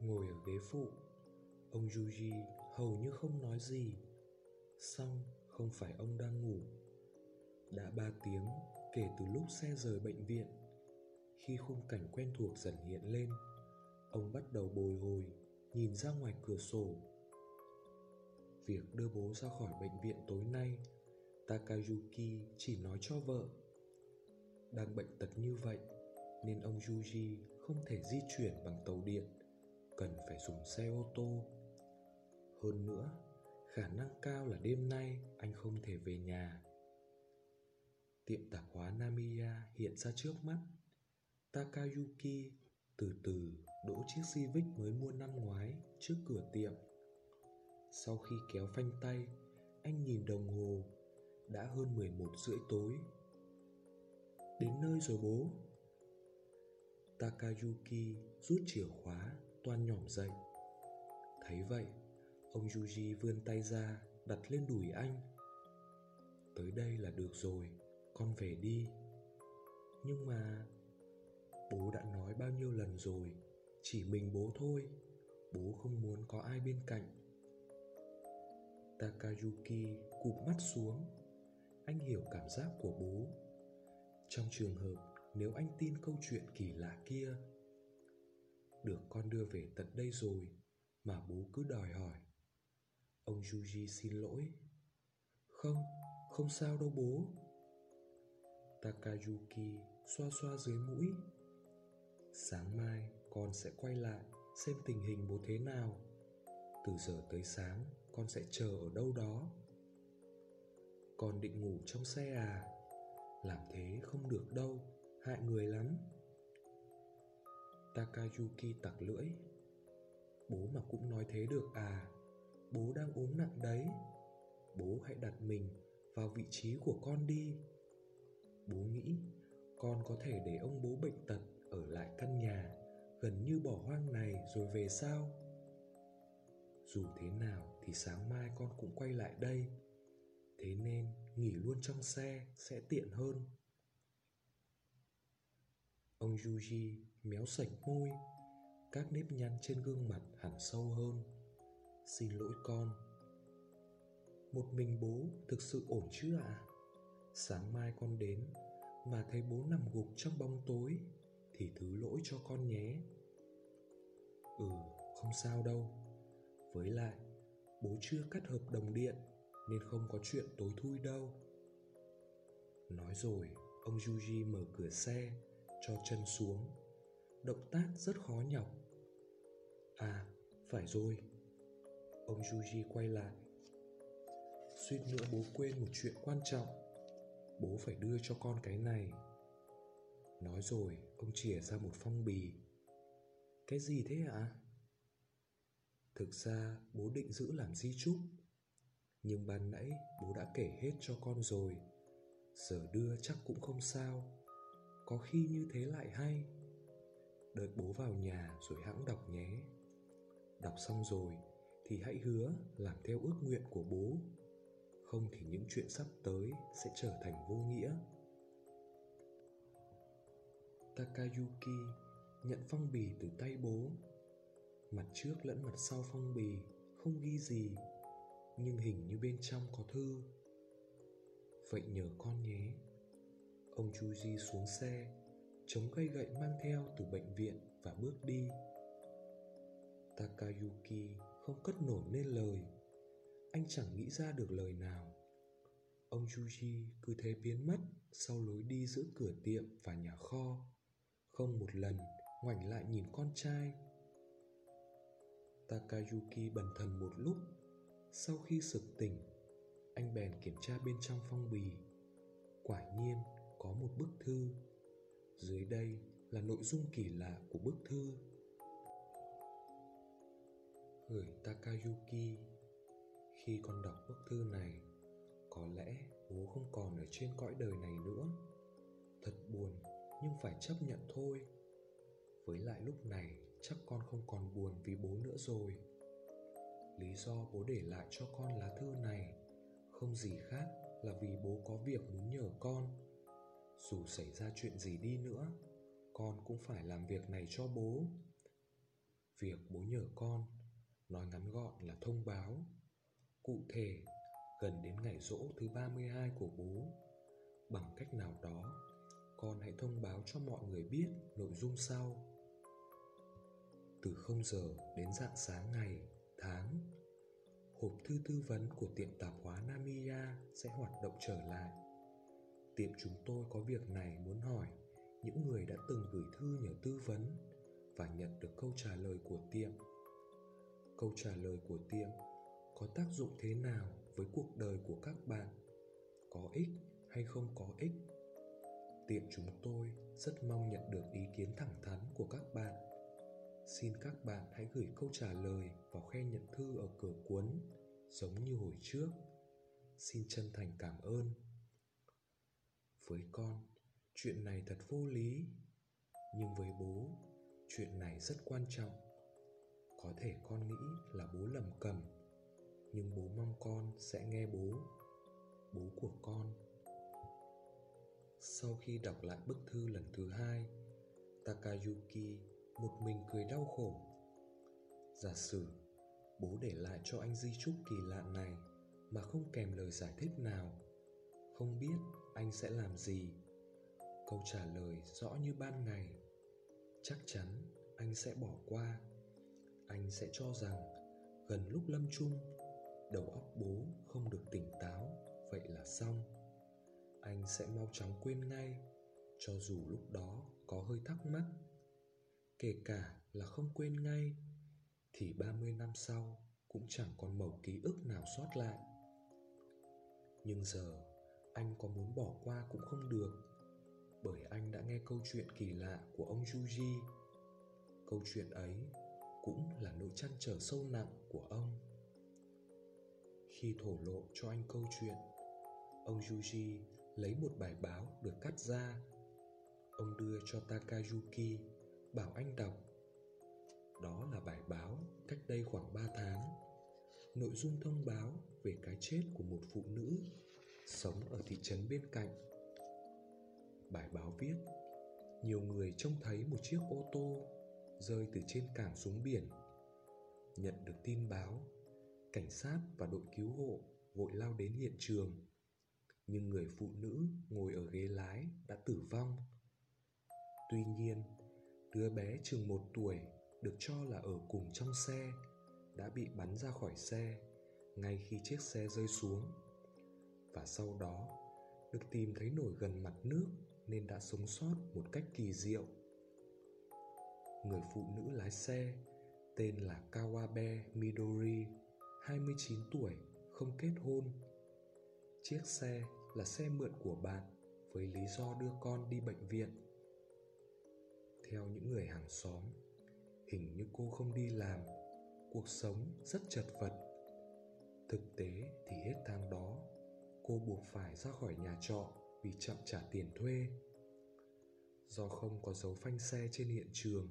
Ngồi ở ghế phụ. Ông Yuji hầu như không nói gì. Song không phải ông đang ngủ. Đã ba tiếng kể từ lúc xe rời bệnh viện. Khi khung cảnh quen thuộc dần hiện lên, Ông bắt đầu bồi hồi, Nhìn ra ngoài cửa sổ. Việc đưa bố ra khỏi bệnh viện tối nay, Takayuki chỉ nói cho vợ. Đang bệnh tật như vậy, Nên ông Yuji không thể di chuyển bằng tàu điện. Cần phải dùng xe ô tô. Hơn nữa Khả năng cao là đêm nay anh không thể về nhà. Tiệm tạp hóa Namiya hiện ra trước mắt. Takayuki từ từ đỗ chiếc Civic mới mua năm ngoái trước cửa tiệm. Sau khi kéo phanh tay, anh nhìn đồng hồ, đã hơn 11 rưỡi tối. Đến nơi rồi bố. Takayuki rút chìa khóa, toan nhỏm dậy. Thấy vậy, ông Yuji vươn tay ra, đặt lên đùi anh. Tới đây là được rồi, con về đi. Nhưng mà bố đã nói bao nhiêu lần rồi, chỉ mình bố thôi. Bố không muốn có ai bên cạnh Takayuki cụp mắt xuống. Anh hiểu cảm giác của bố. Trong trường hợp nếu anh tin câu chuyện kỳ lạ kia, được con đưa về tận đây rồi mà bố cứ đòi hỏi. Ông Yuji xin lỗi. Không, không sao đâu bố. Takayuki xoa xoa dưới mũi. Sáng mai con sẽ quay lại xem tình hình bố thế nào. Từ giờ tới sáng con sẽ chờ ở đâu đó con định ngủ trong xe à làm thế không được đâu hại người lắm takayuki tặc lưỡi. Bố mà cũng nói thế được à? Bố đang ốm nặng đấy. Bố hãy đặt mình vào vị trí của con đi. Bố nghĩ con có thể để ông bố bệnh tật ở lại căn nhà, gần như bỏ hoang này rồi về sao? Dù thế nào thì sáng mai con cũng quay lại đây. Thế nên nghỉ luôn trong xe sẽ tiện hơn. Ông yuji méo sạch môi các nếp nhăn trên gương mặt hẳn sâu hơn xin lỗi con một mình bố thực sự ổn chứ ạ à? sáng mai con đến mà thấy bố nằm gục trong bóng tối thì thứ lỗi cho con nhé ừ không sao đâu với lại, bố chưa cắt hợp đồng điện nên không có chuyện tối thui đâu. Nói rồi, ông Yuji mở cửa xe, cho chân xuống. Động tác rất khó nhọc. À, phải rồi. Ông Yuji quay lại. Suýt nữa bố quên một chuyện quan trọng. Bố phải đưa cho con cái này. Nói rồi, ông chìa ra một phong bì. Cái gì thế ạ? À? Thực ra bố định giữ làm di chúc Nhưng ban nãy bố đã kể hết cho con rồi Giờ đưa chắc cũng không sao Có khi như thế lại hay Đợi bố vào nhà rồi hãng đọc nhé. Đọc xong rồi thì hãy hứa làm theo ước nguyện của bố. Không thì những chuyện sắp tới sẽ trở thành vô nghĩa. Takayuki nhận phong bì từ tay bố. Mặt trước lẫn mặt sau phong bì không ghi gì, nhưng hình như bên trong có thư. Vậy nhờ con nhé. Ông chuji xuống xe chống cây gậy mang theo từ bệnh viện và bước đi. Takayuki không cất nổi nên lời. Anh chẳng nghĩ ra được lời nào. Ông Yuji cứ thế biến mất sau lối đi giữa cửa tiệm và nhà kho. Không một lần ngoảnh lại nhìn con trai. Takayuki bần thần một lúc. Sau khi sực tỉnh, Anh bèn kiểm tra bên trong phong bì. Quả nhiên có một bức thư. Dưới đây là nội dung kỳ lạ của bức thư. Gửi Takayuki. Khi con đọc bức thư này, Có lẽ bố không còn ở trên cõi đời này nữa. Thật buồn, nhưng phải chấp nhận thôi. Với lại lúc này, chắc con không còn buồn vì bố nữa rồi. Lý do bố để lại cho con lá thư này không gì khác là vì bố có việc muốn nhờ con dù xảy ra chuyện gì đi nữa con cũng phải làm việc này cho bố Việc bố nhờ con, nói ngắn gọn là thông báo. Cụ thể, gần đến ngày rỗ thứ 32 của bố, bằng cách nào đó, con hãy thông báo cho mọi người biết nội dung sau. Từ 0 giờ đến dạng sáng ngày, tháng, hộp thư tư vấn của tiệm tạp hóa Namiya sẽ hoạt động trở lại. Tiệm chúng tôi có việc này muốn hỏi những người đã từng gửi thư nhờ tư vấn và nhận được câu trả lời của tiệm. Câu trả lời của tiệm có tác dụng thế nào với cuộc đời của các bạn? Có ích hay không có ích? Tiệm chúng tôi rất mong nhận được ý kiến thẳng thắn của các bạn. Xin các bạn hãy gửi câu trả lời vào khe nhận thư ở cửa cuốn, giống như hồi trước. Xin chân thành cảm ơn. Với con, chuyện này thật vô lý, nhưng với bố, chuyện này rất quan trọng. Có thể con nghĩ là bố lầm cầm, nhưng bố mong con sẽ nghe bố, bố của con. Sau khi đọc lại bức thư lần thứ hai, Takayuki một mình cười đau khổ. Giả sử bố để lại cho anh di chúc kỳ lạ này mà không kèm lời giải thích nào, không biết anh sẽ làm gì. Câu trả lời rõ như ban ngày. Chắc chắn anh sẽ bỏ qua. Anh sẽ cho rằng gần lúc lâm chung, đầu óc bố không được tỉnh táo, vậy là xong anh sẽ mau chóng quên ngay cho dù lúc đó có hơi thắc mắc kể cả là không quên ngay thì 30 năm sau cũng chẳng còn mẩu ký ức nào sót lại. Nhưng giờ anh có muốn bỏ qua cũng không được bởi anh đã nghe câu chuyện kỳ lạ của ông Yuji. Câu chuyện ấy cũng là nỗi chăn trở sâu nặng của ông. Khi thổ lộ cho anh câu chuyện, ông Yuji lấy một bài báo được cắt ra. Ông đưa cho Takayuki, bảo anh đọc. Đó là bài báo cách đây khoảng 3 tháng. Nội dung thông báo về cái chết của một phụ nữ sống ở thị trấn bên cạnh. Bài báo viết, nhiều người trông thấy một chiếc ô tô rơi từ trên cảng xuống biển. Nhận được tin báo, cảnh sát và đội cứu hộ vội lao đến hiện trường nhưng người phụ nữ ngồi ở ghế lái đã tử vong. Tuy nhiên, đứa bé chừng một tuổi được cho là ở cùng trong xe đã bị bắn ra khỏi xe ngay khi chiếc xe rơi xuống và sau đó được tìm thấy nổi gần mặt nước nên đã sống sót một cách kỳ diệu. Người phụ nữ lái xe tên là Kawabe Midori, 29 tuổi, không kết hôn. Chiếc xe là xe mượn của bạn với lý do đưa con đi bệnh viện. Theo những người hàng xóm, hình như cô không đi làm, cuộc sống rất chật vật. Thực tế thì hết tháng đó, cô buộc phải ra khỏi nhà trọ vì chậm trả tiền thuê. Do không có dấu phanh xe trên hiện trường,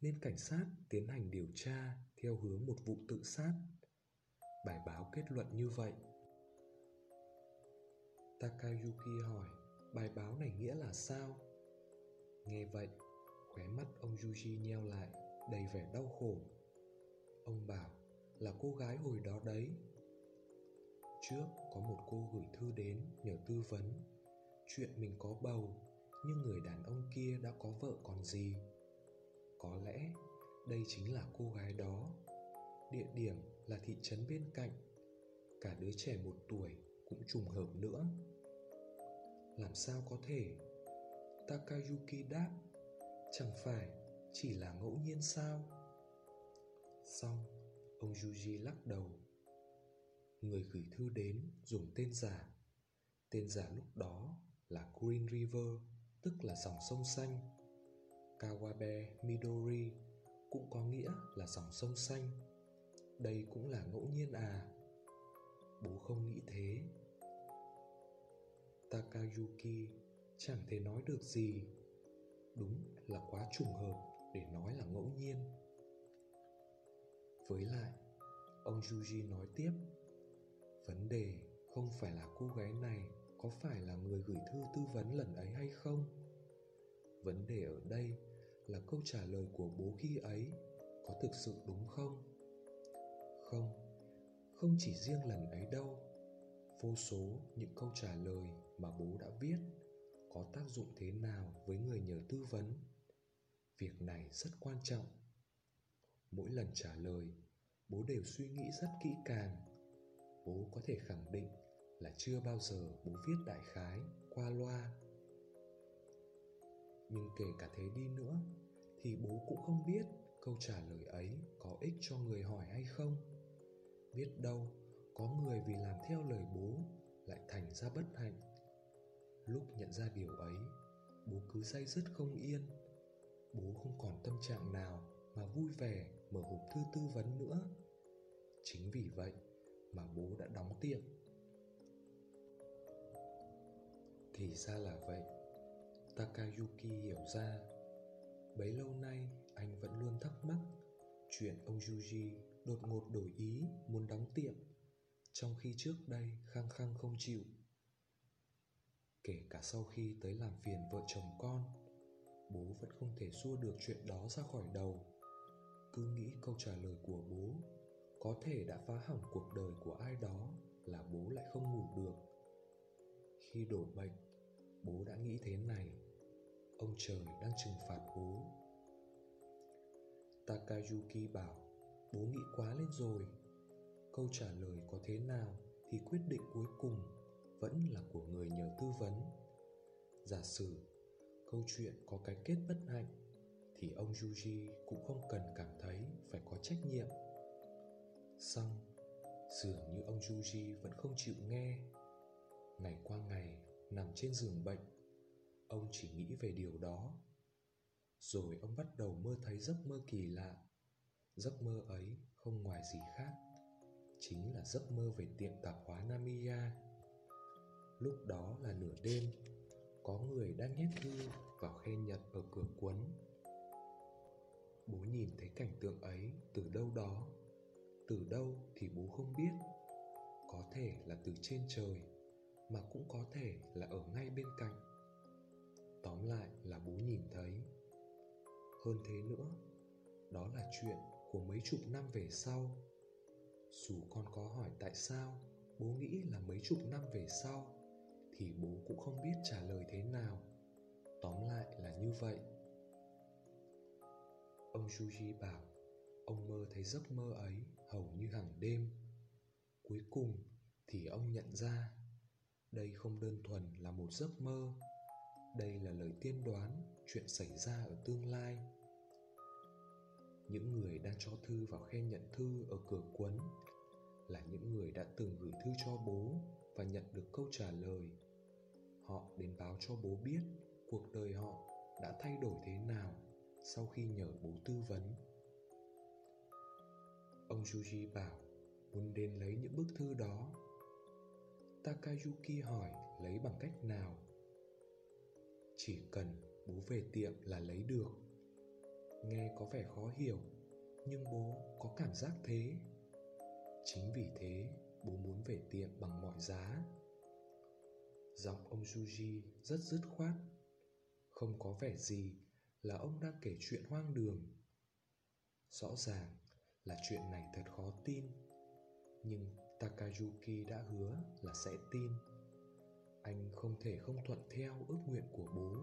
nên cảnh sát tiến hành điều tra theo hướng một vụ tự sát. Bài báo kết luận như vậy Takayuki hỏi bài báo này nghĩa là sao? Nghe vậy, khóe mắt ông Yuji nheo lại, đầy vẻ đau khổ. Ông bảo là cô gái hồi đó đấy. Trước có một cô gửi thư đến nhờ tư vấn chuyện mình có bầu, nhưng người đàn ông kia đã có vợ còn gì. Có lẽ đây chính là cô gái đó. Địa điểm là thị trấn bên cạnh. Cả đứa trẻ một tuổi cũng trùng hợp nữa làm sao có thể takayuki đáp, chẳng phải chỉ là ngẫu nhiên sao xong, ông yuji lắc đầu người gửi thư đến dùng tên giả. Tên giả lúc đó là green river tức là dòng sông xanh. Kawabe midori cũng có nghĩa là dòng sông xanh. Đây cũng là ngẫu nhiên à? Bố không nghĩ thế. Takayuki chẳng thể nói được gì. Đúng là quá trùng hợp để nói là ngẫu nhiên. Với lại, ông Yuji nói tiếp, vấn đề không phải là cô gái này có phải là người gửi thư tư vấn lần ấy hay không. Vấn đề ở đây là câu trả lời của bố khi ấy có thực sự đúng không? Không không chỉ riêng lần ấy đâu. Vô số những câu trả lời mà bố đã viết có tác dụng thế nào với người nhờ tư vấn? Việc này rất quan trọng. Mỗi lần trả lời, bố đều suy nghĩ rất kỹ càng bố có thể khẳng định là chưa bao giờ bố viết đại khái qua loa. Nhưng kể cả thế đi nữa, thì bố cũng không biết câu trả lời ấy có ích cho người hỏi hay không. Biết đâu, có người vì làm theo lời bố lại thành ra bất hạnh. Lúc nhận ra điều ấy, bố cứ say dứt không yên. Bố không còn tâm trạng nào mà vui vẻ mở hộp thư tư vấn nữa. Chính vì vậy mà bố đã đóng tiệm thì ra là vậy. Takayuki hiểu ra, bấy lâu nay anh vẫn luôn thắc mắc chuyện ông yuji đột ngột đổi ý muốn đóng tiệm, trong khi trước đây khăng khăng không chịu. Kể cả sau khi tới làm phiền vợ chồng con, bố vẫn không thể xua được chuyện đó ra khỏi đầu. Cứ nghĩ câu trả lời của bố có thể đã phá hỏng cuộc đời của ai đó là bố lại không ngủ được. Khi đổ bệnh, bố đã nghĩ thế này, ông trời đang trừng phạt bố. Takayuki bảo, bố nghĩ quá lên rồi. Câu trả lời có thế nào thì quyết định cuối cùng vẫn là của người nhờ tư vấn. Giả sử câu chuyện có cái kết bất hạnh thì ông Yuji cũng không cần cảm thấy phải có trách nhiệm. Xong, dường như ông Yuji vẫn không chịu nghe. Ngày qua ngày, nằm trên giường bệnh, ông chỉ nghĩ về điều đó. Rồi ông bắt đầu mơ thấy giấc mơ kỳ lạ. Giấc mơ ấy không ngoài gì khác, chính là giấc mơ về tiệm tạp hóa Namiya. Lúc đó là nửa đêm, có người đang nhét thư vào khe nhật ở cửa cuốn bố nhìn thấy cảnh tượng ấy từ đâu đó từ đâu thì bố không biết. Có thể là từ trên trời, mà cũng có thể là ở ngay bên cạnh. Tóm lại là bố nhìn thấy. Hơn thế nữa, đó là chuyện của mấy chục năm về sau. Dù con có hỏi tại sao bố nghĩ là mấy chục năm về sau, thì bố cũng không biết trả lời thế nào. Tóm lại là như vậy. Ông Juji bảo, ông mơ thấy giấc mơ ấy hầu như hàng đêm. Cuối cùng thì ông nhận ra, đây không đơn thuần là một giấc mơ, đây là lời tiên đoán chuyện xảy ra ở tương lai. Những người đang cho thư vào khe nhận thư ở cửa cuốn là những người đã từng gửi thư cho bố và nhận được câu trả lời. Họ đến báo cho bố biết cuộc đời họ đã thay đổi thế nào sau khi nhờ bố tư vấn ông Yuji bảo, muốn đến lấy những bức thư đó. Takayuki hỏi, lấy bằng cách nào? Chỉ cần bố về tiệm là lấy được. Nghe có vẻ khó hiểu, nhưng bố có cảm giác thế. Chính vì thế, bố muốn về tiệm bằng mọi giá. Giọng ông Yuji rất dứt khoát. Không có vẻ gì là ông đang kể chuyện hoang đường. Rõ ràng là chuyện này thật khó tin. Nhưng takayuki đã hứa là sẽ tin. Anh không thể không thuận theo ước nguyện của bố.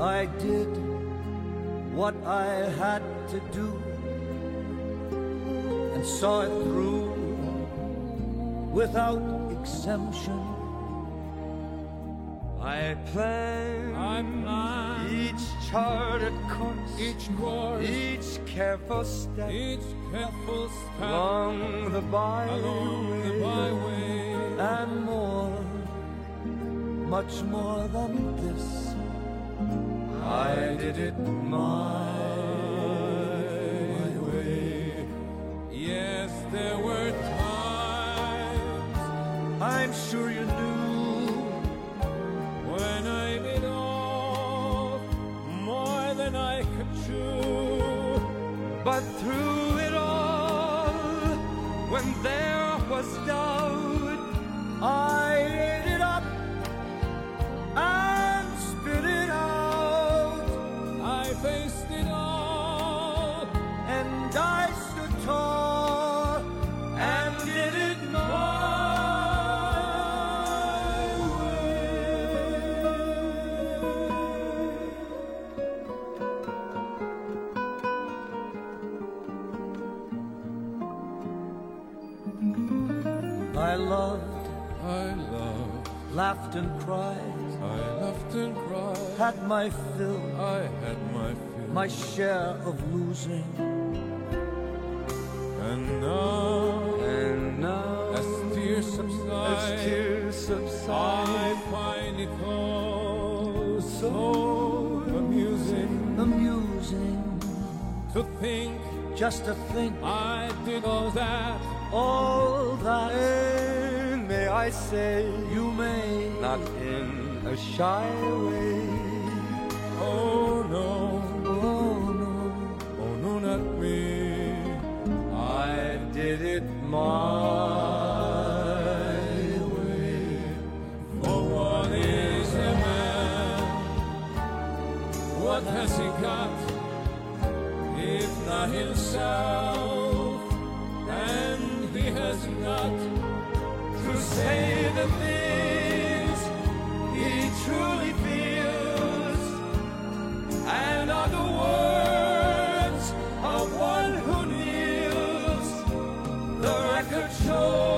I did what I had to do and saw it through without exemption. I planned I planned each charted course, each course, each careful step each careful step along the byway. along the byway. and more, much more than this. I did it my way. Yes, there were times I'm sure you knew when I bit off more than I could chew. But through it all, when there was doubt, I I loved, laughed and cried, I laughed and cried. had my fill, I had my fill. my share of losing. and now, and now as tears subside, as tears I find it all so amusing Amusing, to think just to think I did all that. all that I say, you may not in a shy way. Oh could show.